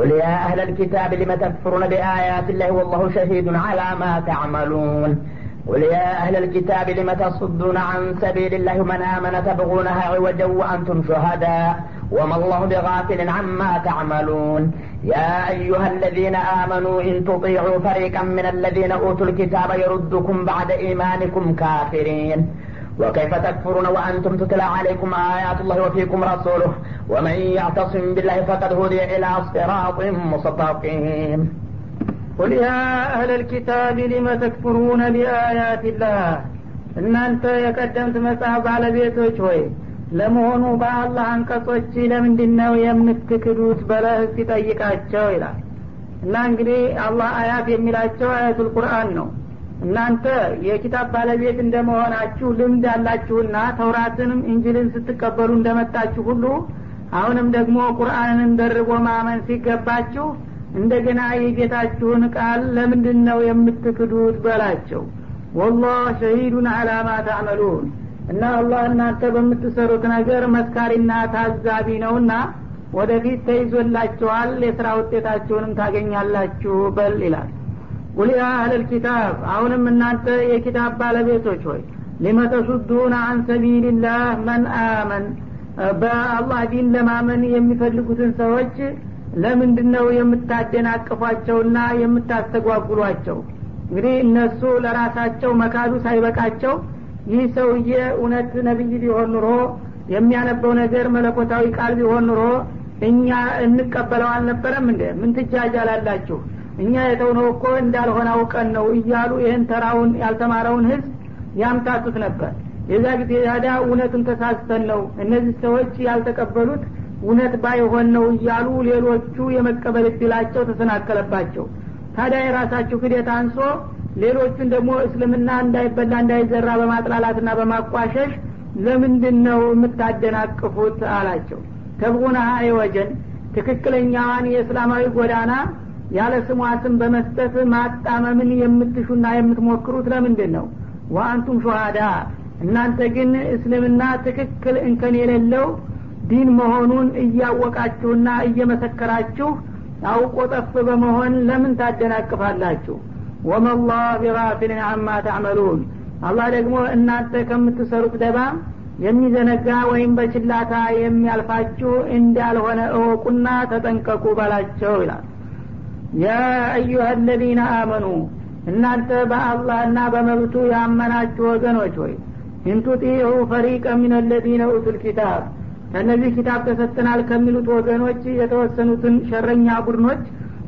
قل يا أهل الكتاب لم تكفرون بآيات الله والله شهيد على ما تعملون؟ قل يا أهل الكتاب لم تصدون عن سبيل الله من آمن تبغونها عوجا وأنتم شهداء؟ وما الله بغافل عما تعملون. يا أيها الذين آمنوا إن تطيعوا فريقا من الذين أوتوا الكتاب يردكم بعد إيمانكم كافرين. وكيف تكفرون وأنتم تتلى عليكم آيات الله وفيكم رسوله ومن يعتصم بالله فقد هدي إلى صراط مستقيم قل يا أهل الكتاب لم تكفرون بآيات الله እናንተ የቀደምት መጽሐፍ ባለቤቶች ሆይ ለመሆኑ በአላህ አንቀጾች ለምንድን ነው የምትክዱት በለህ ሲጠይቃቸው ይላል እና እንግዲህ አላህ አያት የሚላቸው አያቱል ቁርአን ነው እናንተ የኪታብ ባለቤት እንደመሆናችሁ ልምድ አላችሁና ተውራትንም እንጅልን ስትቀበሉ እንደመጣችሁ ሁሉ አሁንም ደግሞ ቁርአንን ደርቦ ማመን ሲገባችሁ እንደገና የጌታችሁን ቃል ለምንድን ነው የምትክዱት በላቸው። ወላህ ሸሂዱን አላማ ታዕመሉን እና አላህ እናንተ በምትሰሩት ነገር መስካሪና ታዛቢ ነውና ወደፊት ተይዞላችኋል የስራ ውጤታችሁንም ታገኛላችሁ በል ይላል ቁል ያ አህለል ኪታብ አሁንም እናንተ የኪታብ ባለቤቶች ሆይ ሊመተሱዱን አን ሰቢልላህ መን አመን? በአላህ ዲን ለማመን የሚፈልጉትን ሰዎች ለምንድን ነው የምታደናቅፏቸውና የምታስተጓጉሏቸው? እንግዲህ እነሱ ለራሳቸው መካዱ ሳይበቃቸው ይህ ሰውዬ እውነት ነቢይ ቢሆን ኑሮ የሚያነበው ነገር መለኮታዊ ቃል ቢሆን ኑሮ እኛ እንቀበለው አልነበረም እንደ ምን ትጃጃላላችሁ እኛ የተውነው እኮ እንዳልሆነ አውቀን ነው እያሉ ይህን ተራውን ያልተማረውን ህዝብ ያምታቱት ነበር። የዛ ጊዜ ታዲያ እውነቱን ተሳስተን ነው እነዚህ ሰዎች ያልተቀበሉት እውነት ባይሆን ነው እያሉ ሌሎቹ የመቀበል እድላቸው ተሰናከለባቸው። ታዲያ የራሳችሁ ክደት አንሶ ሌሎቹን ደግሞ እስልምና እንዳይበላ እንዳይዘራ በማጥላላትና በማቋሸሽ ለምንድን ነው የምታደናቅፉት? አላቸው። ተብጉና አይወጀን ትክክለኛዋን የእስላማዊ ጎዳና ያለ ስሟ ስም በመስጠት ማጣመምን የምትሹና የምትሞክሩት ለምንድን ነው ወአንቱም ሹሃዳ። እናንተ ግን እስልምና ትክክል እንከን የሌለው ዲን መሆኑን እያወቃችሁና እየመሰከራችሁ አውቆ ጠፍ በመሆን ለምን ታደናቅፋላችሁ? ወመላህ ቢጋፊልን አማ ተዕመሉን። አላህ ደግሞ እናንተ ከምትሰሩት ደባ የሚዘነጋ ወይም በችላታ የሚያልፋችሁ እንዳልሆነ እወቁና ተጠንቀቁ በላቸው ይላል ያ አዩሀ አለዚነ አመኑ እናንተ በአላህና በመብቱ ያመናችሁ ወገኖች ሆይ ኢንቱጢዑ ፈሪቀ ምን አለዚነ ኡቱል ኪታብ ከእነዚህ ኪታብ ተሰጥናል ከሚሉት ወገኖች የተወሰኑትን ሸረኛ ቡድኖች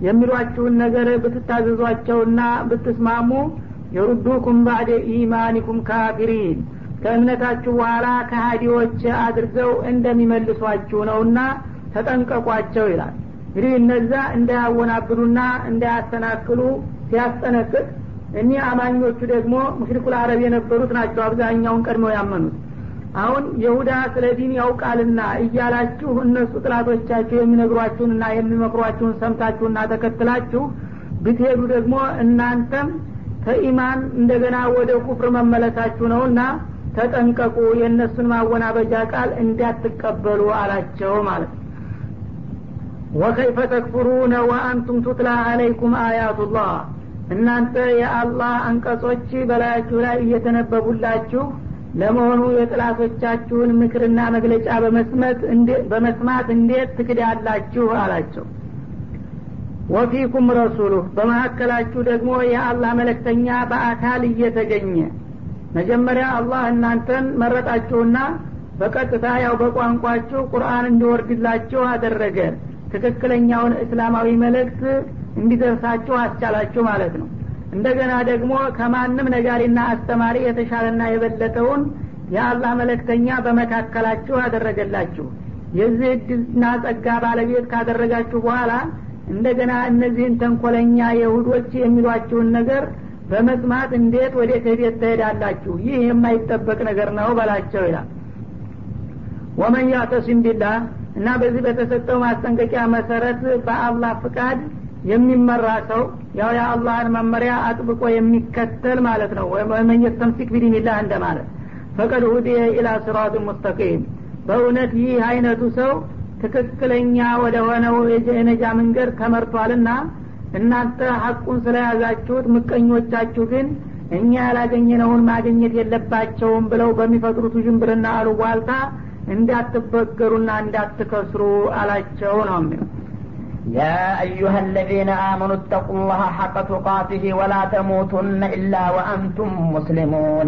የሚሏችሁን ነገር ብትታዘዟቸውና ብትስማሙ የሩዱኩም ባዕደ ኢማኒኩም ካፊሪን ከእምነታችሁ በኋላ ከሀዲዎች አድርገው እንደሚመልሷችሁ ነውና ተጠንቀቋቸው ይላል እንግዲህ እነዛ እንዳያወናብዱና እንዳያሰናክሉ ሲያስጠነቅቅ እኒህ አማኞቹ ደግሞ ሙሽሪኩል አረብ የነበሩት ናቸው አብዛኛውን ቀድመው ያመኑት። አሁን የሁዳ ስለ ዲን ያውቃልና እያላችሁ እነሱ ጥላቶቻችሁ የሚነግሯችሁንና የሚመክሯችሁን ሰምታችሁና ተከትላችሁ ብትሄዱ ደግሞ እናንተም ከኢማን እንደገና ወደ ኩፍር መመለሳችሁ ነውና ተጠንቀቁ የእነሱን ማወናበጃ ቃል እንዳትቀበሉ አላቸው ማለት ነው ወከይፈ ተክፍሩነ ወአንቱም ቱትላ አለይኩም አያቱላህ። እናንተ የአላህ አንቀጾች በላያችሁ ላይ እየተነበቡላችሁ ለመሆኑ የጥላቶቻችሁን ምክርና መግለጫ በመስማት እንዴት ትክዳላችሁ? አላቸው። ወፊኩም ረሱሉ በመካከላችሁ ደግሞ የአላህ መለክተኛ በአካል እየተገኘ መጀመሪያ አላህ እናንተን መረጣችሁና በቀጥታ ያው በቋንቋችሁ ቁርአን እንዲወርድላችሁ አደረገ ትክክለኛውን እስላማዊ መልእክት እንዲደርሳችሁ አስቻላችሁ ማለት ነው። እንደገና ደግሞ ከማንም ነጋሪና አስተማሪ የተሻለና የበለጠውን የአላህ መለክተኛ በመካከላችሁ አደረገላችሁ። የዚህ እድልና ጸጋ ባለቤት ካደረጋችሁ በኋላ እንደገና እነዚህን ተንኮለኛ የሁዶች የሚሏችሁን ነገር በመስማት እንዴት ወደ ክህደት ትሄዳላችሁ? ይህ የማይጠበቅ ነገር ነው በላቸው ይላል። ወመን ያዕተሲም ቢላህ እና በዚህ በተሰጠው ማስጠንቀቂያ መሰረት በአላህ ፍቃድ የሚመራ ሰው ያው የአላህን መመሪያ አጥብቆ የሚከተል ማለት ነው። ወመን የስተምሲክ ቢዲንላህ እንደማለት ፈቀድ ሁዲየ ኢላ ስራቱ ሙስተቂም። በእውነት ይህ አይነቱ ሰው ትክክለኛ ወደ ሆነው የነጃ መንገድ ተመርቷልና እናንተ ሀቁን ስለያዛችሁት ምቀኞቻችሁ ግን እኛ ያላገኘነውን ማግኘት የለባቸውም ብለው በሚፈጥሩት ውዥንብርና አሉቧልታ እንዳትበገሩና እንዳትከስሩ አላቸው ነው የሚለው يا أيها الذين آمنوا اتقوا الله حق تقاته ولا تموتن إلا وأنتم مسلمون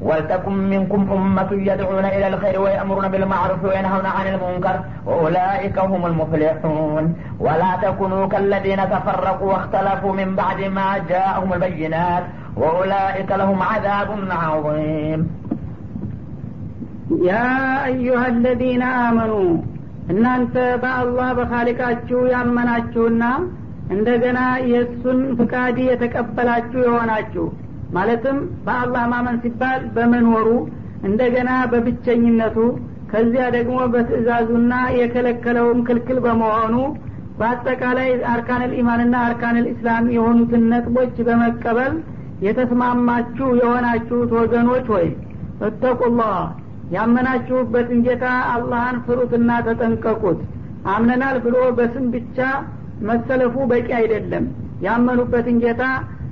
ولتكن منكم أمة يدعون إلى الخير ويأمرون بالمعروف وينهون عن المنكر وأولئك هم المفلحون ولا تكونوا كالذين تفرقوا واختلفوا من بعد ما جاءهم البينات وأولئك لهم عذاب عظيم يا أيها الذين آمنوا እናንተ በአላህ በካሊቃችሁ ያመናችሁና እንደገና የእሱን ፍቃድ የተቀበላችሁ የሆናችሁ ማለትም በአላህ ማመን ሲባል በመኖሩ እንደገና በብቸኝነቱ ከዚያ ደግሞ በትእዛዙና የከለከለውም ክልክል በመሆኑ በአጠቃላይ አርካንል ኢማንና አርካንል ኢስላም የሆኑትን ነጥቦች በመቀበል የተስማማችሁ የሆናችሁት ወገኖች ወይ እተቁላህ ያመናችሁበትን ጌታ አላህን ፍሩትና ተጠንቀቁት። አምነናል ብሎ በስም ብቻ መሰለፉ በቂ አይደለም። ያመኑበትን ጌታ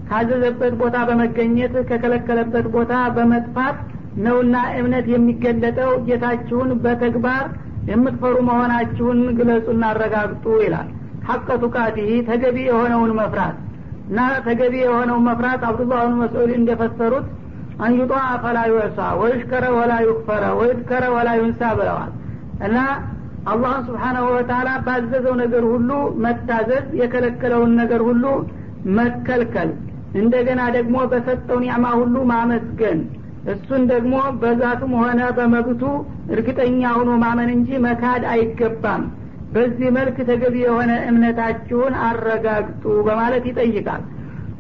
ካዘዘበት ቦታ በመገኘት ከከለከለበት ቦታ በመጥፋት ነውና እምነት የሚገለጠው ጌታችሁን በተግባር የምትፈሩ መሆናችሁን ግለጹና አረጋግጡ ይላል። ሐቀ ቱቃቲህ ተገቢ የሆነውን መፍራት እና ተገቢ የሆነውን መፍራት አብዱላህ ብን መስዑድ እንደፈሰሩት አንዩጧ ፈላ ዩዕሳ ወይሽከረ ወላ ዩክፈረ ወይዝከረ ወላ ዩንሳ ብለዋል። እና አላህን ስብሓናሁ ወተላ ባዘዘው ነገር ሁሉ መታዘዝ የከለከለውን ነገር ሁሉ መከልከል እንደገና ደግሞ በሰጠው ኒዕማ ሁሉ ማመስገን። እሱን ደግሞ በዛቱም ሆነ በመብቱ እርግጠኛ ሆኖ ማመን እንጂ መካድ አይገባም። በዚህ መልክ ተገቢ የሆነ እምነታችሁን አረጋግጡ በማለት ይጠይቃል።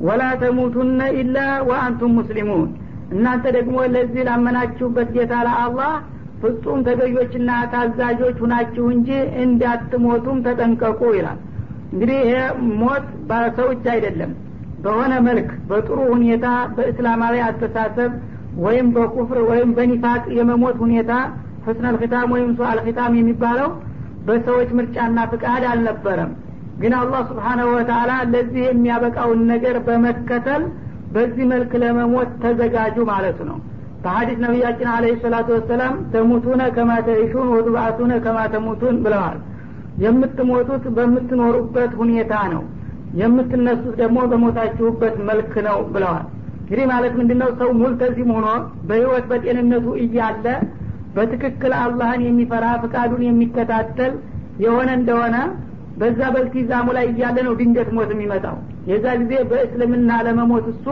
ወላ ተሙቱነ ኢላ ወአንቱም ሙስሊሙን። እናንተ ደግሞ ለዚህ ላመናችሁበት ጌታ ለአላህ ፍጹም ተገዦችና ታዛዦች ሁናችሁ እንጂ እንዳትሞቱም ተጠንቀቁ ይላል። እንግዲህ ይሄ ሞት በሰዎች አይደለም በሆነ መልክ በጥሩ ሁኔታ በእስላማዊ አስተሳሰብ ወይም በኩፍር ወይም በኒፋቅ የመሞት ሁኔታ ህስነል ኪታም ወይም ሱ አልኪታም የሚባለው በሰዎች ምርጫና ፍቃድ አልነበረም። ግን አላህ ስብሓናሁ ወተላ ለዚህ የሚያበቃውን ነገር በመከተል በዚህ መልክ ለመሞት ተዘጋጁ ማለቱ ነው። በሀዲስ ነቢያችን አለ ሰላቱ ወሰላም ተሙቱነ ከማ ተዒሹን ወቱባአቱነ ከማ ብለዋል። የምትሞቱት በምትኖሩበት ሁኔታ ነው የምትነሱት ደግሞ በሞታችሁበት መልክ ነው ብለዋል። እንግዲህ ማለት ምንድነው? ሰው ሙልተዚም ሆኖ በህይወት በጤንነቱ እያለ በትክክል አላህን የሚፈራ ፍቃዱን የሚከታተል የሆነ እንደሆነ በዛ በልቲዛሙ ላይ እያለ ነው ድንገት ሞት የሚመጣው። የዛ ጊዜ በእስልምና ለመሞት እሱ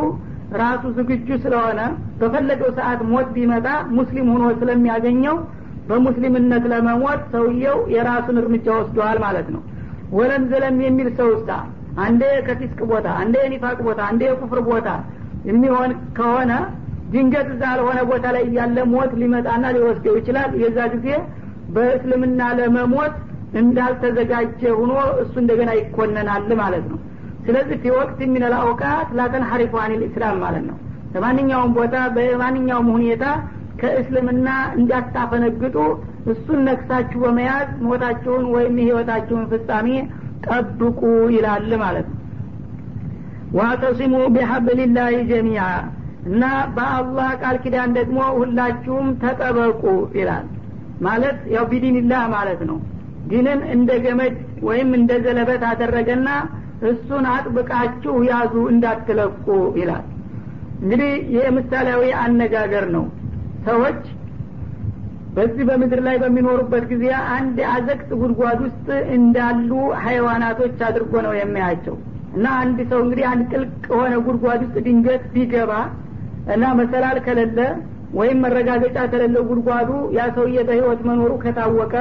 ራሱ ዝግጁ ስለሆነ በፈለገው ሰዓት ሞት ቢመጣ ሙስሊም ሆኖ ስለሚያገኘው በሙስሊምነት ለመሞት ሰውየው የራሱን እርምጃ ወስደዋል ማለት ነው። ወለም ዘለም የሚል ሰው አንዴ ከፊስቅ ቦታ አንዴ የኒፋቅ ቦታ አንዴ የኩፍር ቦታ የሚሆን ከሆነ ድንገት እዛ ያልሆነ ቦታ ላይ እያለ ሞት ሊመጣና ሊወስደው ይችላል። የዛ ጊዜ በእስልምና ለመሞት እንዳልተዘጋጀ ሁኖ እሱ እንደገና ይኮነናል ማለት ነው። ስለዚህ ፊ ወቅት አውቃት ላተን ሐሪፉ አኒል ኢስላም ማለት ነው። በማንኛውም ቦታ በማንኛውም ሁኔታ ከእስልምና እንዳታፈነግጡ። እሱን ነክሳችሁ በመያዝ ሞታችሁን ወይም የህይወታችሁን ፍጻሜ ጠብቁ ይላል ማለት ነው። ዋተሲሙ ቢሐብልላህ ጀሚያ እና በአላህ ቃል ኪዳን ደግሞ ሁላችሁም ተጠበቁ ይላል። ማለት ያው ቢዲንላህ ማለት ነው። ዲንን እንደ ገመድ ወይም እንደ ዘለበት አደረገና እሱን አጥብቃችሁ ያዙ እንዳትለቁ ይላል። እንግዲህ ይህ ምሳሌያዊ አነጋገር ነው። ሰዎች በዚህ በምድር ላይ በሚኖሩበት ጊዜ አንድ አዘቅት ጉድጓድ ውስጥ እንዳሉ ሀይዋናቶች አድርጎ ነው የሚያቸው እና አንድ ሰው እንግዲህ አንድ ጥልቅ የሆነ ጉድጓድ ውስጥ ድንገት ቢገባ እና መሰላል ከሌለ ወይም መረጋገጫ ከሌለው ጉድጓዱ ያ ሰውዬ በህይወት መኖሩ ከታወቀ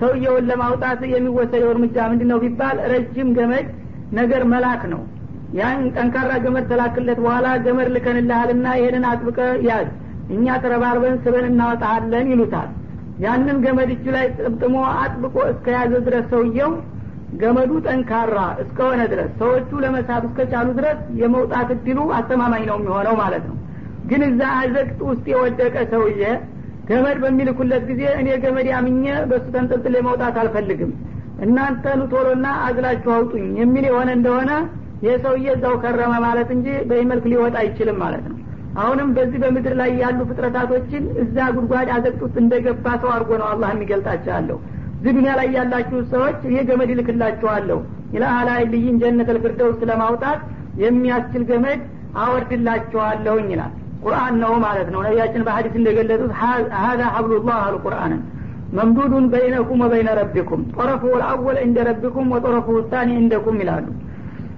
ሰውየውን ለማውጣት የሚወሰደው እርምጃ ምንድ ነው ቢባል ረጅም ገመድ ነገር መላክ ነው። ያን ጠንካራ ገመድ ተላክለት በኋላ ገመድ ልከንልሃልና ይሄንን አጥብቀ ያዝ እኛ ተረባርበን ስበን እናወጣለን ይሉታል። ያንን ገመድ እጁ ላይ ጥምጥሞ አጥብቆ እስከያዘ ድረስ ሰውየው ገመዱ ጠንካራ እስከሆነ ድረስ ሰዎቹ ለመሳብ እስከቻሉ ድረስ የመውጣት እድሉ አስተማማኝ ነው የሚሆነው ማለት ነው። ግን እዛ አዘቅጥ ውስጥ የወደቀ ሰውዬ ገመድ በሚልኩለት ጊዜ እኔ ገመድ ያምኘ በእሱ ተንጠልጥሌ መውጣት አልፈልግም። እናንተ ኑቶሎና አዝላችሁ አውጡኝ የሚል የሆነ እንደሆነ ሰውዬ እዛው ከረመ ማለት እንጂ በይመልክ ሊወጣ አይችልም ማለት ነው አሁንም በዚህ በምድር ላይ ያሉ ፍጥረታቶችን እዛ ጉድጓድ ውስጥ እንደገባ ሰው አድርጎ ነው አላህ የሚገልጣቸዋለሁ። እዚህ ላይ ያላችሁ ሰዎች ይሄ ገመድ ይልክላችኋለሁ ኢላአላ ልይን ጀነት ልፍርደውስ ለማውጣት የሚያስችል ገመድ አወርድላችኋለሁኝ ይላል። ቁርአን ነው ማለት ነው። ነቢያችን በሀዲስ እንደገለጹት ሀዛ ሀብሉላህ አሉ ቁርአንን መምዱዱን በይነኩም ወበይነ ረቢኩም። ጦረፉ ልአወል እንደ ረቢኩም ወጦረፉ ውሳኔ እንደኩም ይላሉ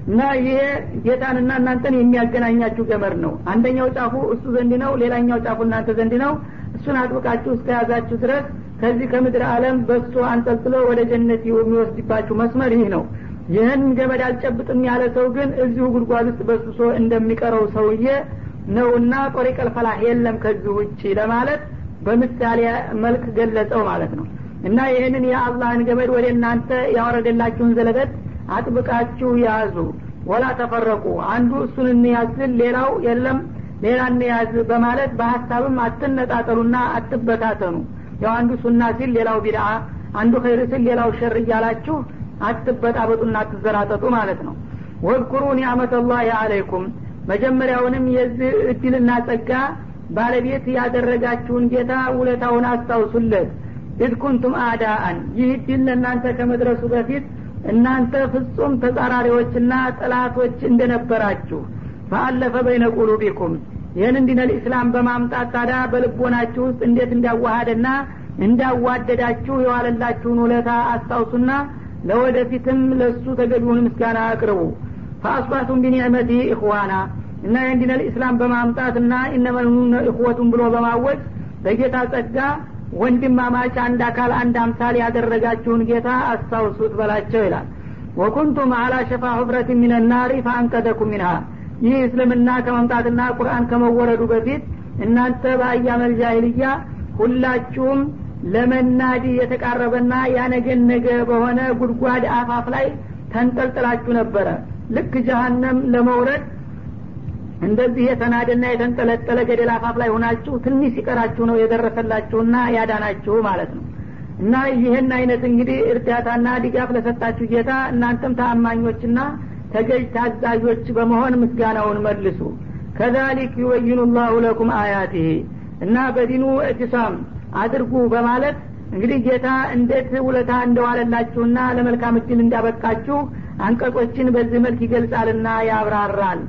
እና ይሄ ጌታንና እናንተን የሚያገናኛችሁ ገመድ ነው። አንደኛው ጫፉ እሱ ዘንድ ነው ሌላኛው ጫፉ እናንተ ዘንድ ነው። እሱን አጥብቃችሁ እስከያዛችሁ ድረስ ከዚህ ከምድር አለም በሱ አንጠልጥሎ ወደ ጀነት የሚወስድባችሁ መስመር ይህ ነው። ይህን ገመድ አልጨብጥም ያለ ሰው ግን እዚሁ ጉድጓድ ውስጥ በሱሶ እንደሚቀረው ሰውዬ ነውና ጦሪቀል ፈላህ የለም ከዚህ ውጭ ለማለት በምሳሌ መልክ ገለጸው ማለት ነው። እና ይህንን የአላህን ገመድ ወደ እናንተ ያወረደላችሁን ዘለበት አጥብቃችሁ ያዙ። ወላ ተፈረቁ። አንዱ እሱን እንያዝል ሌላው የለም ሌላ እንያዝ በማለት በሀሳብም አትነጣጠሉና አትበታተኑ። ያው አንዱ ሱና ሲል ሌላው ቢድአ አንዱ ኸይር ሲል ሌላው ሸር እያላችሁ አትበጣበጡና አትዘራጠጡ ማለት ነው። واذكروا نعمة الله عليكم። መጀመሪያውንም የዚህ እድልና ጸጋ ባለቤት ያደረጋችሁን ጌታ ውለታውን አስታውሱለት። إذ كنتم أعداء። ይህ እድል ለእናንተ ከመድረሱ በፊት እናንተ ፍጹም ተጻራሪዎችና ጠላቶች እንደነበራችሁ فألف بين قلوبكم። ይህን دين الإسلام በማምጣት ታዲያ በልቦናችሁ ውስጥ እንዴት እንዳዋሃደና እንዳዋደዳችሁ የዋለላችሁን ውለታ አስታውሱና ለወደፊትም ለሱ ተገቢውን ምስጋና አቅርቡ። ፈአስባቱም ቢኒዕመቲ ኢኽዋና። እና የእንዲነል ኢስላም በማምጣትና ኢነመኑነ እኽወቱን ብሎ በማወጅ በጌታ ጸጋ ወንድማማች አንድ አካል አንድ አምሳል ያደረጋችሁን ጌታ አስታውሱት በላቸው ይላል። ወኩንቱም አላ ሸፋ ሁፍረት ሚን ናሪ ፈአንቀደኩም ሚንሃ። ይህ እስልምና ከመምጣትና ቁርአን ከመወረዱ በፊት እናንተ በአያመል ጃሂልያ ሁላችሁም ለመናዲ የተቃረበና ያነገነገ በሆነ ጉድጓድ አፋፍ ላይ ተንጠልጥላችሁ ነበረ። ልክ ጀሀነም ለመውረድ እንደዚህ የተናደና የተንጠለጠለ ገደል አፋፍ ላይ ሆናችሁ ትንሽ ሲቀራችሁ ነው የደረሰላችሁና ያዳናችሁ ማለት ነው። እና ይህን አይነት እንግዲህ እርዳታና ድጋፍ ለሰጣችሁ ጌታ እናንተም ተአማኞችና ተገዥ ታዛዦች በመሆን ምስጋናውን መልሱ። ከዛሊክ ዩበይኑ ላሁ ለኩም አያቲህ እና በዲኑ እትሳም አድርጉ በማለት እንግዲህ ጌታ እንዴት ውለታ እንደዋለላችሁና ለመልካም እድል እንዳበቃችሁ አንቀጾችን በዚህ መልክ ይገልጻልና ያብራራል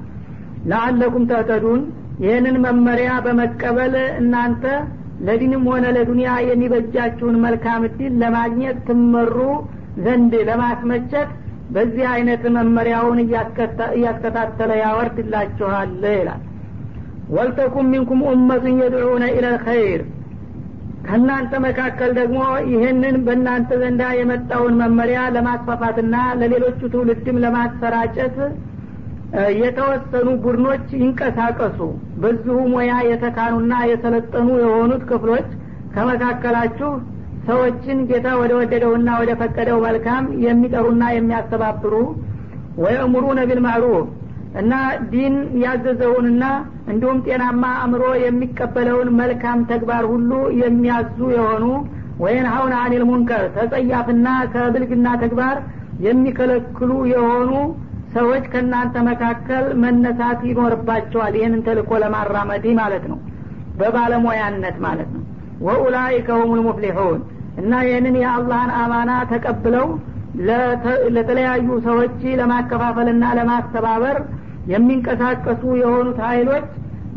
ለአለኩም ተህተዱን ይህንን መመሪያ በመቀበል እናንተ ለዲንም ሆነ ለዱንያ የሚበጃችሁን መልካም እድል ለማግኘት ትመሩ ዘንድ ለማስመቸት በዚህ አይነት መመሪያውን እያስከታተለ ያወርድላችኋል ይላል። ወልተኩም ሚንኩም ኡመቱን የድዑነ ኢለልኸይር ከእናንተ መካከል ደግሞ ይህንን በእናንተ ዘንዳ የመጣውን መመሪያ ለማስፋፋትና ለሌሎቹ ትውልድም ለማሰራጨት የተወሰኑ ቡድኖች ይንቀሳቀሱ። በዚሁ ሙያ የተካኑና የሰለጠኑ የሆኑት ክፍሎች ከመካከላችሁ ሰዎችን ጌታ ወደ ወደደውና ወደ ፈቀደው መልካም የሚጠሩና የሚያስተባብሩ ወየእሙሩነ ቢልማዕሩፍ እና ዲን ያዘዘውንና እንዲሁም ጤናማ አእምሮ የሚቀበለውን መልካም ተግባር ሁሉ የሚያዙ የሆኑ ወየንሀውን አኒል ሙንከር ተጸያፍና ከብልግና ተግባር የሚከለክሉ የሆኑ ሰዎች ከእናንተ መካከል መነሳት ይኖርባቸዋል። ይህንን ተልኮ ለማራመድ ማለት ነው። በባለሙያነት ማለት ነው። ወኡላይከ ሁም ልሙፍሊሑን እና ይህንን የአላህን አማና ተቀብለው ለተለያዩ ሰዎች ለማከፋፈልና ለማስተባበር የሚንቀሳቀሱ የሆኑት ኃይሎች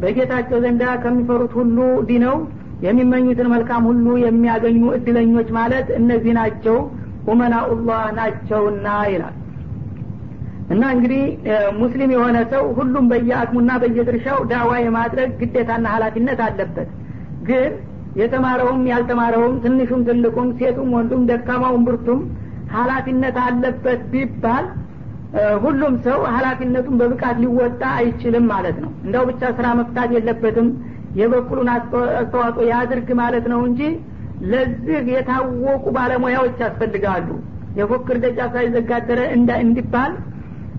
በጌታቸው ዘንዳ ከሚፈሩት ሁሉ ዲነው የሚመኙትን መልካም ሁሉ የሚያገኙ እድለኞች ማለት እነዚህ ናቸው። ኡመናኡላህ ናቸውና ይላል እና እንግዲህ ሙስሊም የሆነ ሰው ሁሉም በየአቅሙና በየድርሻው ዳዋ የማድረግ ግዴታና ሀላፊነት አለበት። ግን የተማረውም ያልተማረውም ትንሹም ትልቁም ሴቱም ወንዱም ደካማውም ብርቱም ሀላፊነት አለበት ቢባል ሁሉም ሰው ሀላፊነቱን በብቃት ሊወጣ አይችልም ማለት ነው። እንደው ብቻ ስራ መፍታት የለበትም የበኩሉን አስተዋጽኦ ያድርግ ማለት ነው እንጂ ለዚህ የታወቁ ባለሙያዎች ያስፈልጋሉ። የፉክር ደጃፍ ሳይዘጋደረ እንዲባል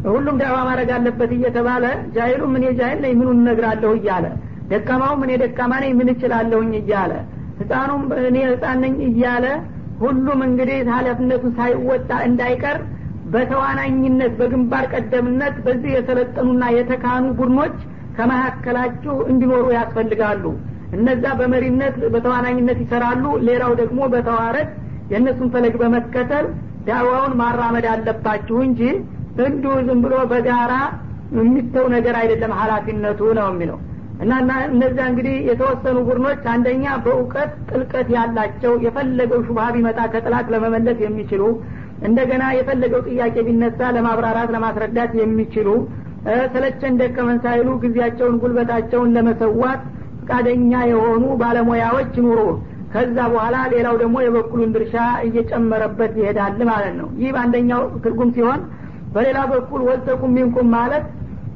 ሁሉም ዳዋ ማድረግ አለበት እየተባለ ጃይሉም እኔ ጃይል ነኝ ምኑን እነግራለሁ እያለ ደካማውም እኔ ደካማ ነኝ ምን እችላለሁኝ እያለ ህፃኑም እኔ ህፃን ነኝ እያለ ሁሉም እንግዲህ ኃላፊነቱን ሳይወጣ እንዳይቀር በተዋናኝነት በግንባር ቀደምነት በዚህ የሰለጠኑና የተካኑ ቡድኖች ከመካከላችሁ እንዲኖሩ ያስፈልጋሉ። እነዛ በመሪነት በተዋናኝነት ይሰራሉ። ሌላው ደግሞ በተዋረድ የእነሱን ፈለግ በመከተል ዳዋውን ማራመድ አለባችሁ እንጂ እንዲሁ ዝም ብሎ በጋራ የሚተው ነገር አይደለም ሀላፊነቱ ነው የሚለው። እና እነዚያ እንግዲህ የተወሰኑ ቡድኖች አንደኛ በእውቀት ጥልቀት ያላቸው የፈለገው ሹብሀ ቢመጣ ከጥላት ለመመለስ የሚችሉ እንደገና የፈለገው ጥያቄ ቢነሳ ለማብራራት ለማስረዳት የሚችሉ ሰለቸን ደከመን ሳይሉ ጊዜያቸውን ጉልበታቸውን ለመሰዋት ፈቃደኛ የሆኑ ባለሙያዎች ኑሮ ከዛ በኋላ ሌላው ደግሞ የበኩሉን ድርሻ እየጨመረበት ይሄዳል ማለት ነው። ይህ በአንደኛው ትርጉም ሲሆን በሌላ በኩል ወልተኩም ሚንኩም ማለት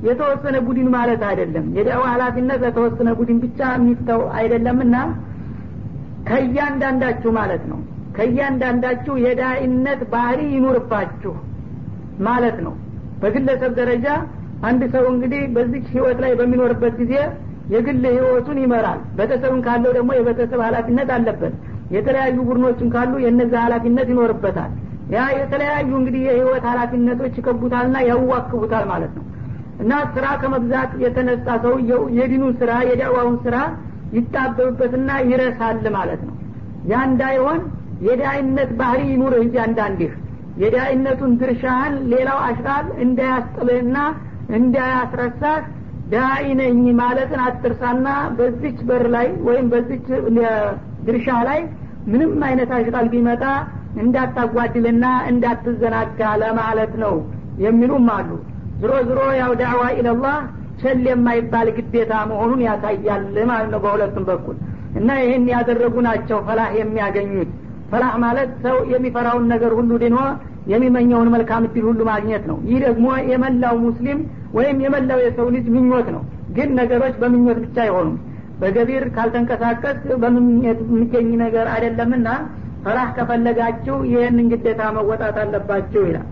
የተወሰነ ቡድን ማለት አይደለም። የዳዋ ኃላፊነት ለተወሰነ ቡድን ብቻ የሚተው አይደለምና ከእያንዳንዳችሁ ማለት ነው። ከእያንዳንዳችሁ የዳይነት ባህሪ ይኑርባችሁ ማለት ነው። በግለሰብ ደረጃ አንድ ሰው እንግዲህ በዚህ ህይወት ላይ በሚኖርበት ጊዜ የግል ህይወቱን ይመራል። ቤተሰብን ካለው ደግሞ የቤተሰብ ኃላፊነት አለበት። የተለያዩ ቡድኖችን ካሉ የነዛ ኃላፊነት ይኖርበታል ያ የተለያዩ እንግዲህ የህይወት ኃላፊነቶች ይከቡታልና ያዋክቡታል ማለት ነው። እና ስራ ከመብዛት የተነሳ ሰውየው የዲኑን ስራ የዳዋውን ስራ ይጣበብበትና ይረሳል ማለት ነው። ያ እንዳይሆን የዳይነት ባህሪ ይኑርህ እያንዳንድህ የዳይነቱን ድርሻህን ሌላው አሽራል እንዳያስጥልህና እንዳያስረሳህ ዳኢ ማለትን አትርሳና በዚች በር ላይ ወይም በዚች ድርሻ ላይ ምንም አይነት አሽራል ቢመጣ እንዳታጓድልና እንዳትዘናጋ ለማለት ነው የሚሉም አሉ። ዝሮ ዝሮ ያው ዳዕዋ ኢለላህ ቸል የማይባል ግዴታ መሆኑን ያሳያል ማለት ነው በሁለቱም በኩል። እና ይህን ያደረጉ ናቸው ፈላህ የሚያገኙት። ፈላህ ማለት ሰው የሚፈራውን ነገር ሁሉ ድኖ የሚመኘውን መልካም እድል ሁሉ ማግኘት ነው። ይህ ደግሞ የመላው ሙስሊም ወይም የመላው የሰው ልጅ ምኞት ነው። ግን ነገሮች በምኞት ብቻ አይሆኑም። በገቢር ካልተንቀሳቀስ በምኞት የሚገኝ ነገር አይደለምና ፈላህ ከፈለጋችሁ ይህንን ግዴታ መወጣት አለባችሁ ይላል።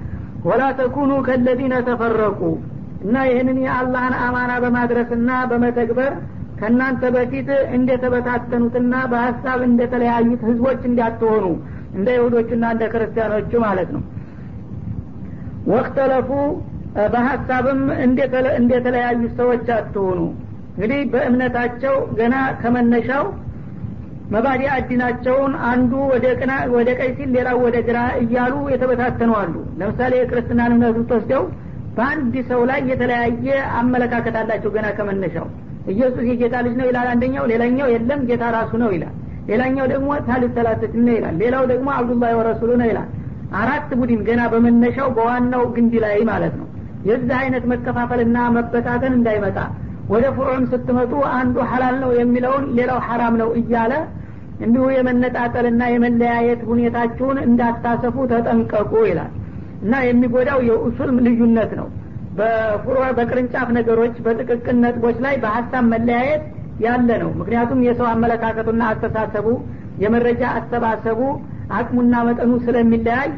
ወላ ተኩኑ ከለዚነ ተፈረቁ እና ይህንን የአላህን አማና በማድረስና በመተግበር ከእናንተ በፊት እንደተበታተኑትና በሀሳብ እንደተለያዩት ህዝቦች እንዳትሆኑ እንደ ይሁዶችና እንደ ክርስቲያኖቹ ማለት ነው። ወክተለፉ በሀሳብም እንደተለያዩ ሰዎች አትሆኑ። እንግዲህ በእምነታቸው ገና ከመነሻው መባዲ አዲናቸውን አንዱ ወደ ቀይ ሲል ሌላው ወደ ግራ እያሉ የተበታተኑ አሉ። ለምሳሌ የክርስትናን እምነት ወስደው በአንድ ሰው ላይ የተለያየ አመለካከት አላቸው ገና ከመነሻው። ኢየሱስ የጌታ ልጅ ነው ይላል አንደኛው ሌላኛው የለም ጌታ ራሱ ነው ይላል። ሌላኛው ደግሞ ታሊት ሰላሰት ነው ይላል። ሌላው ደግሞ አብዱላህ ወረሱሉ ነው ይላል። አራት ቡድን ገና በመነሻው በዋናው ግንድ ላይ ማለት ነው። የዚህ አይነት መከፋፈልና መበታተን እንዳይመጣ ወደ ፍሩዕም ስትመጡ አንዱ ሐላል ነው የሚለውን ሌላው ሐራም ነው እያለ እንዲሁ የመነጣጠልና የመለያየት ሁኔታችሁን እንዳታሰፉ ተጠንቀቁ ይላል። እና የሚጎዳው የኡሱል ልዩነት ነው። በፍሩዕ በቅርንጫፍ ነገሮች በጥቅቅን ነጥቦች ላይ በሀሳብ መለያየት ያለ ነው። ምክንያቱም የሰው አመለካከቱና አስተሳሰቡ የመረጃ አሰባሰቡ አቅሙና መጠኑ ስለሚለያይ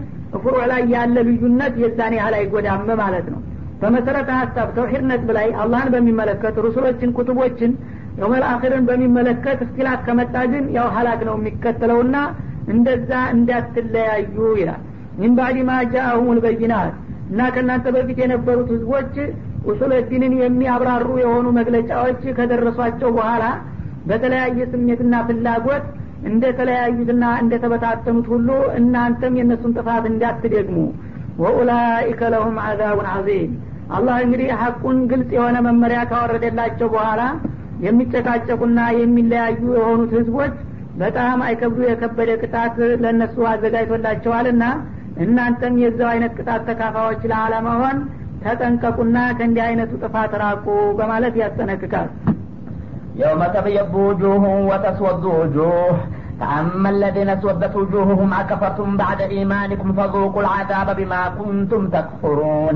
ፍሩዕ ላይ ያለ ልዩነት የዛን ያህል አይጎዳም ማለት ነው። በመሰረተ ሀሳብ ተውሒድ ነጥብ ላይ አላህን በሚመለከት ሩሱሎችን ኩቱቦችን የውመል አክርን በሚመለከት እክትላፍ ከመጣ ግን ያው ሀላክ ነው የሚከተለውና እንደዛ እንዳትለያዩ ይላል። ሚን ባዕድ ማ ጃአሁም ልበይናት እና ከእናንተ በፊት የነበሩት ህዝቦች ኡሱለ ዲንን የሚያብራሩ የሆኑ መግለጫዎች ከደረሷቸው በኋላ በተለያየ ስሜትና ፍላጎት እንደተለያዩትና እንደተበታተኑት ሁሉ እናንተም የእነሱን ጥፋት እንዳትደግሙ። ወኡላኢከ ለሁም አዛቡን አዚም አላህ እንግዲህ ሀቁን ግልጽ የሆነ መመሪያ ካወረደላቸው በኋላ የሚጨቃጨቁና የሚለያዩ የሆኑት ህዝቦች በጣም አይከብዱ የከበደ ቅጣት ለእነሱ አዘጋጅቶላቸዋልና እናንተም የዛው አይነት ቅጣት ተካፋዎች ለአለመሆን ተጠንቀቁና ከእንዲህ አይነቱ ጥፋት ራቁ በማለት ያስጠነቅቃል يوم تبيض وجوه وتسود وجوه فأما الذين اسودت وجوههم أكفرتم بعد إيمانكم فذوقوا العذاب بما كنتم تكفرون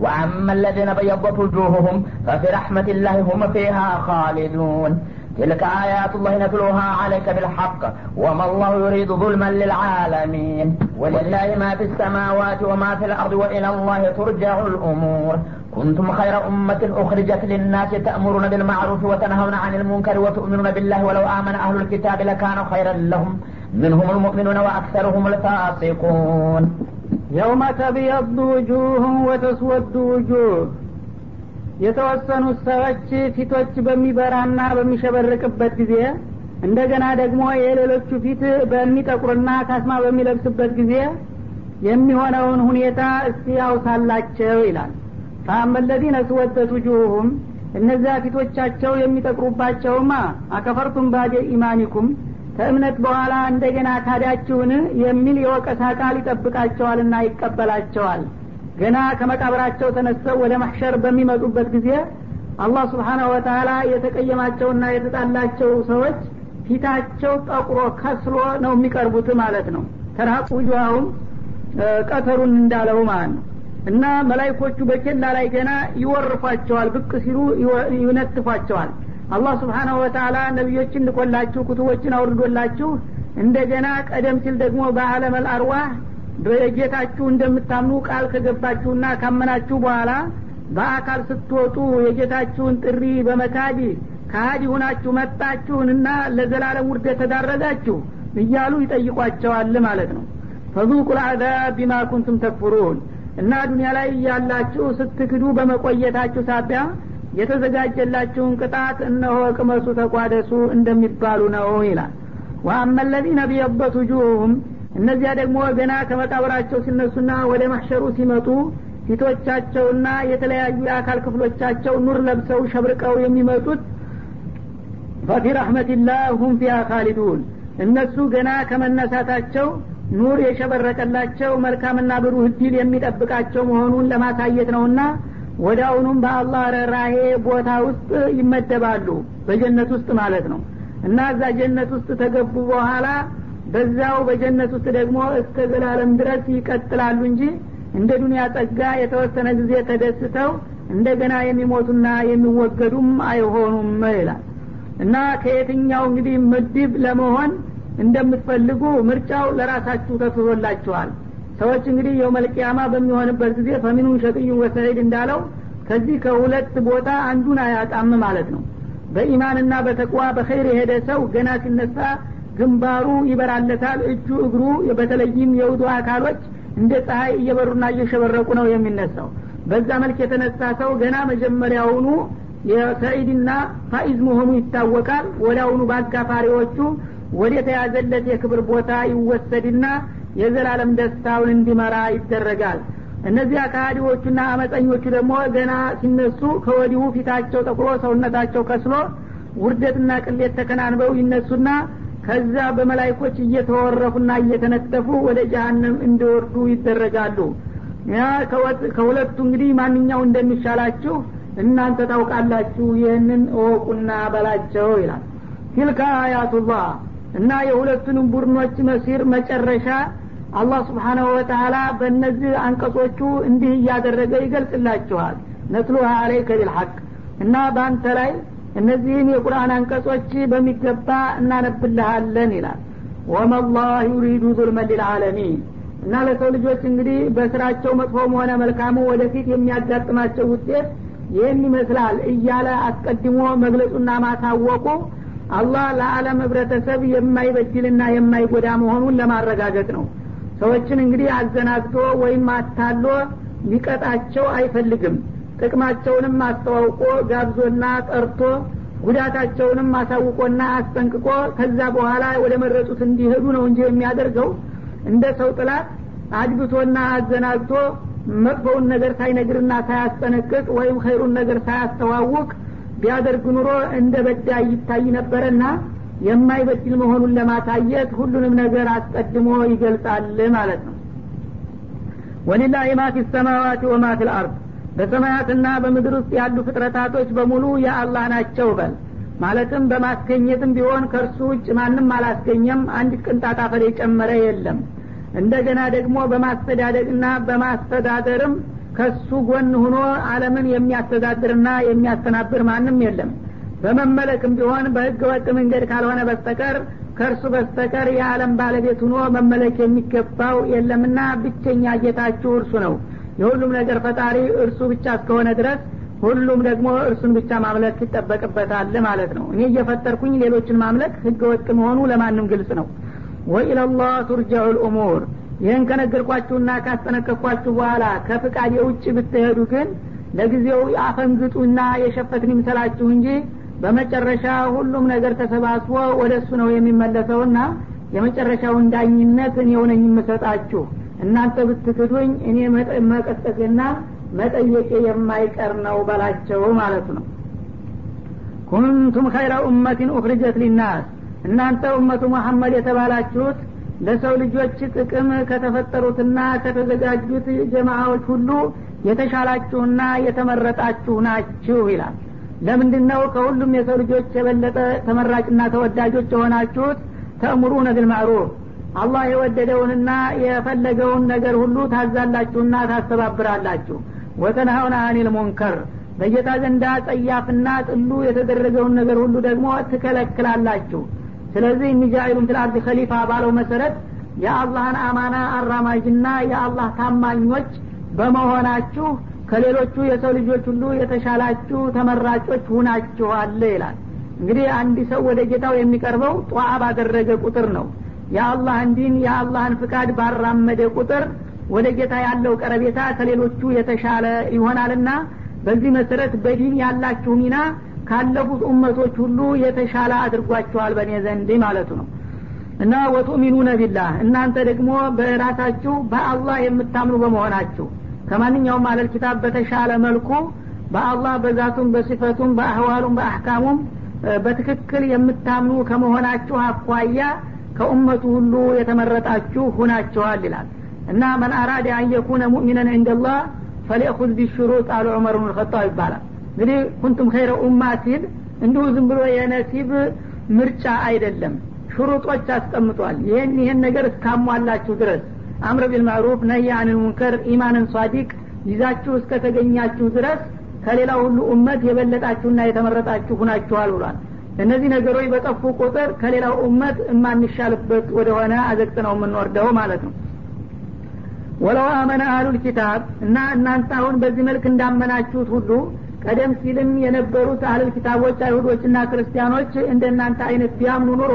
وأما الذين بيضت وجوههم ففي رحمة الله هم فيها خالدون. تلك آيات الله نتلوها عليك بالحق وما الله يريد ظلما للعالمين. ولله ما في السماوات وما في الأرض وإلى الله ترجع الأمور. كنتم خير أمة أخرجت للناس تأمرون بالمعروف وتنهون عن المنكر وتؤمنون بالله ولو آمن أهل الكتاب لكان خيرا لهم. منهم المؤمنون وأكثرهم الفاسقون. የውመ ተብየዱ ውጁህ ወተስወዱ ውጁህ የተወሰኑት ሰዎች ፊቶች በሚበራና በሚሸበርቅበት ጊዜ እንደገና ደግሞ የሌሎቹ ፊት በሚጠቁርና ካስማ በሚለብስበት ጊዜ የሚሆነውን ሁኔታ እስቲ ያውሳላቸው ይላል። ፈአመ ለዚነ ስወደት ውጁሁም እነዚያ ፊቶቻቸው የሚጠቅሩባቸውማ አከፈርቱም ባደ ኢማኒኩም ከእምነት በኋላ እንደገና ካዳችሁን የሚል የወቀሳ ቃል ይጠብቃቸዋልና ይቀበላቸዋል። ገና ከመቃብራቸው ተነስተው ወደ ማሕሸር በሚመጡበት ጊዜ አላህ ስብሓናሁ ወተላ የተቀየማቸውና የተጣላቸው ሰዎች ፊታቸው ጠቁሮ ከስሎ ነው የሚቀርቡት ማለት ነው። ተራቁ ውጅዋሁም ቀተሩን እንዳለው ማለት ነው። እና መላይኮቹ በኬላ ላይ ገና ይወርፏቸዋል ብቅ ሲሉ ይነትፏቸዋል አላህ ስብሓናሁ ወተላ ነቢዮችን ልኮላችሁ ኩቱቦችን አውርዶላችሁ እንደገና ቀደም ሲል ደግሞ በአለመል አርዋህ በጌታችሁ እንደምታምኑ ቃል ከገባችሁና ካመናችሁ በኋላ በአካል ስትወጡ የጌታችሁን ጥሪ በመካድ ከሀዲ ሁናችሁ መጣችሁንና ለዘላለም ውርደት ተዳረጋችሁ እያሉ ይጠይቋቸዋል ማለት ነው። ፈዙቁ ልአዛብ ቢማ ኩንቱም ተክፍሩን እና ዱኒያ ላይ እያላችሁ ስትክዱ በመቆየታችሁ ሳቢያ የተዘጋጀላችሁን ቅጣት እነሆ ቅመሱ ተቋደሱ እንደሚባሉ ነው ይላል። ወአመ ለዚነ ቢየበት ውጁሁም እነዚያ ደግሞ ገና ከመቃብራቸው ሲነሱና ወደ ማሸሩ ሲመጡ ፊቶቻቸውና የተለያዩ የአካል ክፍሎቻቸው ኑር ለብሰው ሸብርቀው የሚመጡት ፈፊ ረሕመትላህ ሁም ፊያ ካሊዱን እነሱ ገና ከመነሳታቸው ኑር የሸበረቀላቸው መልካምና ብሩህ ድል የሚጠብቃቸው መሆኑን ለማሳየት ነውና ወደ አሁኑም በአላህ ረራሄ ቦታ ውስጥ ይመደባሉ። በጀነት ውስጥ ማለት ነው። እና እዛ ጀነት ውስጥ ተገቡ በኋላ በዛው በጀነት ውስጥ ደግሞ እስከ ዘላለም ድረስ ይቀጥላሉ እንጂ እንደ ዱንያ ጸጋ የተወሰነ ጊዜ ተደስተው እንደገና የሚሞቱና የሚወገዱም አይሆኑም ይላል። እና ከየትኛው እንግዲህ ምድብ ለመሆን እንደምትፈልጉ ምርጫው ለራሳችሁ ተስቶላችኋል ሰዎች እንግዲህ የውመልቅያማ በሚሆንበት ጊዜ ፈሚኑን ሸቅዩን ወሰዒድ እንዳለው ከዚህ ከሁለት ቦታ አንዱን አያጣም ማለት ነው። በኢማንና በተቅዋ በኸይር የሄደ ሰው ገና ሲነሳ ግንባሩ ይበራለታል እጁ እግሩ በተለይም የውዱ አካሎች እንደ ፀሐይ እየበሩና እየሸበረቁ ነው የሚነሳው። በዛ መልክ የተነሳ ሰው ገና መጀመሪያውኑ የሰዒድና ፋኢዝ መሆኑ ይታወቃል። ወዲያውኑ በአጋፋሪዎቹ ወደ ተያዘለት የክብር ቦታ ይወሰድና የዘላለም ደስታውን እንዲመራ ይደረጋል። እነዚህ ከሃዲዎቹና አመፀኞቹ ደግሞ ገና ሲነሱ ከወዲሁ ፊታቸው ጠቁሮ ሰውነታቸው ከስሎ ውርደትና ቅሌት ተከናንበው ይነሱና ከዛ በመላይኮች እየተወረፉና እየተነጠፉ ወደ ጀሀነም እንዲወርዱ ይደረጋሉ። ያ ከሁለቱ እንግዲህ ማንኛው እንደሚሻላችሁ እናንተ ታውቃላችሁ። ይህንን እወቁና በላቸው ይላል። ቲልካ አያቱላህ እና የሁለቱንም ቡድኖች መሲር መጨረሻ አላህ ስብሓናሁ ወተላ በእነዚህ አንቀጾቹ እንዲህ እያደረገ ይገልጽላችኋል። ነትሉሃ አለይከ ቢልሐቅ እና በአንተ ላይ እነዚህን የቁርአን አንቀጾች በሚገባ እናነብልሃለን ይላል። ወመላህ ዩሪዱ ዙልመን ሊልዓለሚን እና ለሰው ልጆች እንግዲህ በስራቸው መጥፎም ሆነ መልካሙ ወደፊት የሚያጋጥማቸው ውጤት ይህን ይመስላል እያለ አስቀድሞ መግለጹና ማሳወቁ አላህ ለዓለም ህብረተሰብ የማይበድልና የማይጎዳ መሆኑን ለማረጋገጥ ነው ሰዎችን እንግዲህ አዘናግቶ ወይም አታሎ ሊቀጣቸው አይፈልግም። ጥቅማቸውንም አስተዋውቆ ጋብዞና ጠርቶ ጉዳታቸውንም አሳውቆና አስጠንቅቆ ከዛ በኋላ ወደ መረጡት እንዲሄዱ ነው እንጂ የሚያደርገው። እንደ ሰው ጥላት አድብቶና አዘናግቶ መጥፎውን ነገር ሳይነግርና ሳያስጠነቅቅ ወይም ኸይሩን ነገር ሳያስተዋውቅ ቢያደርግ ኑሮ እንደ በዳይ ይታይ ነበረና የማይበድል መሆኑን ለማሳየት ሁሉንም ነገር አስቀድሞ ይገልጻል ማለት ነው። ወሊላሂ ማ ፊ ሰማዋት ወማ ፊ ልአርድ በሰማያትና በምድር ውስጥ ያሉ ፍጥረታቶች በሙሉ የአላህ ናቸው በል። ማለትም በማስገኘትም ቢሆን ከእርሱ ውጭ ማንም አላስገኘም አንድ ቅንጣት አፈር የጨመረ የለም። እንደገና ደግሞ በማስተዳደግና በማስተዳደርም ከሱ ጎን ሁኖ አለምን የሚያስተዳድርና የሚያስተናብር ማንም የለም በመመለክም ቢሆን በህገ ወጥ መንገድ ካልሆነ በስተቀር ከእርሱ በስተቀር የዓለም ባለቤት ሁኖ መመለክ የሚገባው የለምና ብቸኛ ጌታችሁ እርሱ ነው። የሁሉም ነገር ፈጣሪ እርሱ ብቻ እስከሆነ ድረስ ሁሉም ደግሞ እርሱን ብቻ ማምለክ ይጠበቅበታል ማለት ነው። እኔ እየፈጠርኩኝ ሌሎችን ማምለክ ህገ ወጥ መሆኑ ለማንም ግልጽ ነው። ወኢለላህ ቱርጃዑ ልእሙር ይህን ከነገርኳችሁና ካስጠነቀቅኳችሁ በኋላ ከፍቃድ የውጭ ብትሄዱ ግን ለጊዜው አፈንግጡና የሸፈትን ይምሰላችሁ እንጂ በመጨረሻ ሁሉም ነገር ተሰባስቦ ወደ እሱ ነው የሚመለሰውና የመጨረሻውን ዳኝነት እኔው ነኝ የምሰጣችሁ። እናንተ ብትክዱኝ እኔ መቀስቀሴና መጠየቄ የማይቀር ነው በላቸው ማለት ነው። ኩንቱም ኸይረ ኡመትን ኡክርጀት ሊናስ። እናንተ ኡመቱ መሐመድ የተባላችሁት ለሰው ልጆች ጥቅም ከተፈጠሩትና ከተዘጋጁት ጀማዎች ሁሉ የተሻላችሁና የተመረጣችሁ ናችሁ ይላል ለምንድን ነው ከሁሉም የሰው ልጆች የበለጠ ተመራጭና ተወዳጆች የሆናችሁት? تأمرون بالمعروف። አላህ የወደደውንና የፈለገውን ነገር ሁሉ ታዛላችሁና ታስተባብራላችሁ። وتنهون عن المنكر። በጌታ ዘንዳ ጸያፍና ጥሉ የተደረገውን ነገር ሁሉ ደግሞ ትከለክላላችሁ። ስለዚህ إني جاعل في الأرض خليفة ባለው መሰረት የአላህን አማና አራማጅና የአላህ ታማኞች በመሆናችሁ ከሌሎቹ የሰው ልጆች ሁሉ የተሻላችሁ ተመራጮች ሁናችኋል ይላል። እንግዲህ አንድ ሰው ወደ ጌታው የሚቀርበው ጧዓ ባደረገ ቁጥር ነው። የአላህን ዲን የአላህን ፍቃድ ባራመደ ቁጥር ወደ ጌታ ያለው ቀረቤታ ከሌሎቹ የተሻለ ይሆናልና በዚህ መሰረት በዲን ያላችሁ ሚና ካለፉት ኡመቶች ሁሉ የተሻለ አድርጓችኋል በእኔ ዘንድ ማለቱ ነው። እና ወቱሚኑነ ቢላህ እናንተ ደግሞ በራሳችሁ በአላህ የምታምኑ በመሆናችሁ ከማንኛውም አለል ኪታብ በተሻለ መልኩ በአላህ በዛቱም በሲፈቱም በአህዋሉም በአህካሙም በትክክል የምታምኑ ከመሆናችሁ አኳያ ከኡመቱ ሁሉ የተመረጣችሁ ሁናችኋል ይላል። እና መን አራደ አን ሙእሚነን እንደላህ ፈሊእኹዝ ቢሽሩጥ አሉ ዑመር ብን ልኸጣብ ይባላል። እንግዲህ ኩንቱም ኸይረ ኡማ ሲል እንዲሁ ዝም ብሎ የነሲብ ምርጫ አይደለም። ሽሩጦች አስቀምጧል። ይህን ይህን ነገር እስካሟላችሁ ድረስ አምር ቢልማዕሩፍ ነይ አኒል ሙንከር ኢማንን ሷዲቅ ይዛችሁ እስከተገኛችሁ ድረስ ከሌላ ሁሉ እመት የበለጣችሁና የተመረጣችሁ ሁናችኋል ብሏል። እነዚህ ነገሮች በጠፉ ቁጥር ከሌላው እመት የማንሻልበት ወደሆነ አዘቅት ነው የምንወርደው ማለት ነው። ወለው አመነ አህሉል ኪታብ እና እናንተ አሁን በዚህ መልክ እንዳመናችሁት ሁሉ ቀደም ሲልም የነበሩት አህሉል ኪታቦች አይሁዶችና ክርስቲያኖች እንደናንተ አይነት ቢያምኑ ኑሮ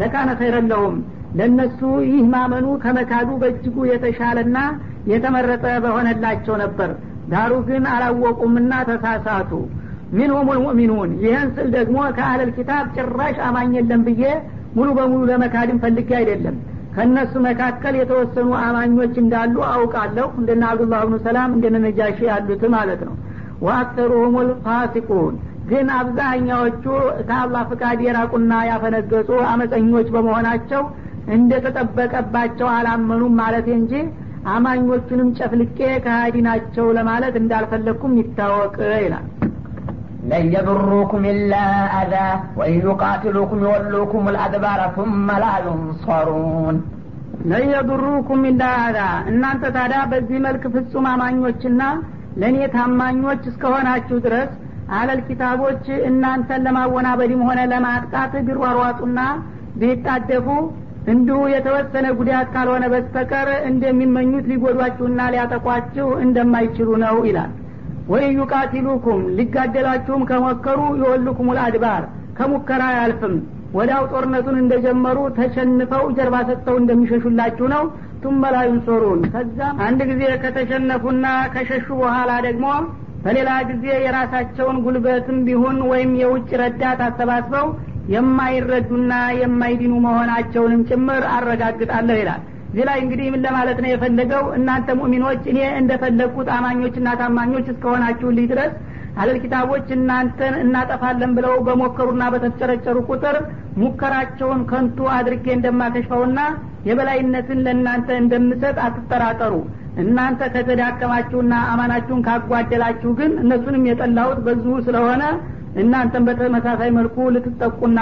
ለካነ ኸይረለሁም ለእነሱ ይህ ማመኑ ከመካዱ በእጅጉ የተሻለና የተመረጠ በሆነላቸው ነበር። ዳሩ ግን አላወቁምና ተሳሳቱ። ሚንሁም ልሙእሚኑን ይህን ስል ደግሞ ከአህለል ኪታብ ጭራሽ አማኝ የለም ብዬ ሙሉ በሙሉ ለመካድም ፈልጌ አይደለም። ከእነሱ መካከል የተወሰኑ አማኞች እንዳሉ አውቃለሁ። እንደነ አብዱላህ ብኑ ሰላም እንደነ ነጃሺ ያሉት ማለት ነው። ወአክተሩሁም ልፋሲቁን ግን አብዛኛዎቹ ከአላህ ፍቃድ የራቁና ያፈነገጡ አመፀኞች በመሆናቸው እንደ ተጠበቀባቸው አላመኑም ማለት እንጂ አማኞቹንም ጨፍልቄ ከሀዲ ናቸው ለማለት እንዳልፈለግኩም ይታወቅ ይላል። ለን የድሩኩም ኢላ አዛ ወኢን ዩቃትሉኩም ይወሉኩም ልአድባረ ثመ ላ ዩንሰሩን። ለን የድሩኩም ኢላ አዛ እናንተ ታዲያ በዚህ መልክ ፍጹም አማኞችና ለእኔ ታማኞች እስከሆናችሁ ድረስ አለል ኪታቦች እናንተን ለማወናበድም ሆነ ለማጥቃት ቢሯሯጡና ቢጣደፉ እንዲሁ የተወሰነ ጉዳት ካልሆነ በስተቀር እንደሚመኙት ሊጎዷችሁና ሊያጠቋችሁ እንደማይችሉ ነው ይላል። ወይ ዩቃቲሉኩም ሊጋደላችሁም ከሞከሩ የወልኩም ልአድባር ከሙከራ አያልፍም። ወዳው ጦርነቱን እንደጀመሩ ተሸንፈው ጀርባ ሰጥተው እንደሚሸሹላችሁ ነው። ቱመ ላ ዩንሶሩን ከዛም አንድ ጊዜ ከተሸነፉና ከሸሹ በኋላ ደግሞ በሌላ ጊዜ የራሳቸውን ጉልበትም ቢሆን ወይም የውጭ ረዳት አሰባስበው የማይረዱና የማይድኑ መሆናቸውንም ጭምር አረጋግጣለሁ ይላል። እዚህ ላይ እንግዲህ ምን ለማለት ነው የፈለገው? እናንተ ሙእሚኖች እኔ እንደፈለግኩት አማኞችና ታማኞች እስከሆናችሁልኝ ድረስ አለል ኪታቦች እናንተን እናጠፋለን ብለው በሞከሩና በተጨረጨሩ ቁጥር ሙከራቸውን ከንቱ አድርጌ እንደማከሽፈውና የበላይነትን ለእናንተ እንደምሰጥ አትጠራጠሩ። እናንተ ከተዳከማችሁና አማናችሁን ካጓደላችሁ ግን እነሱንም የጠላሁት በዚሁ ስለሆነ እናንተን በተመሳሳይ መልኩ ልትጠቁና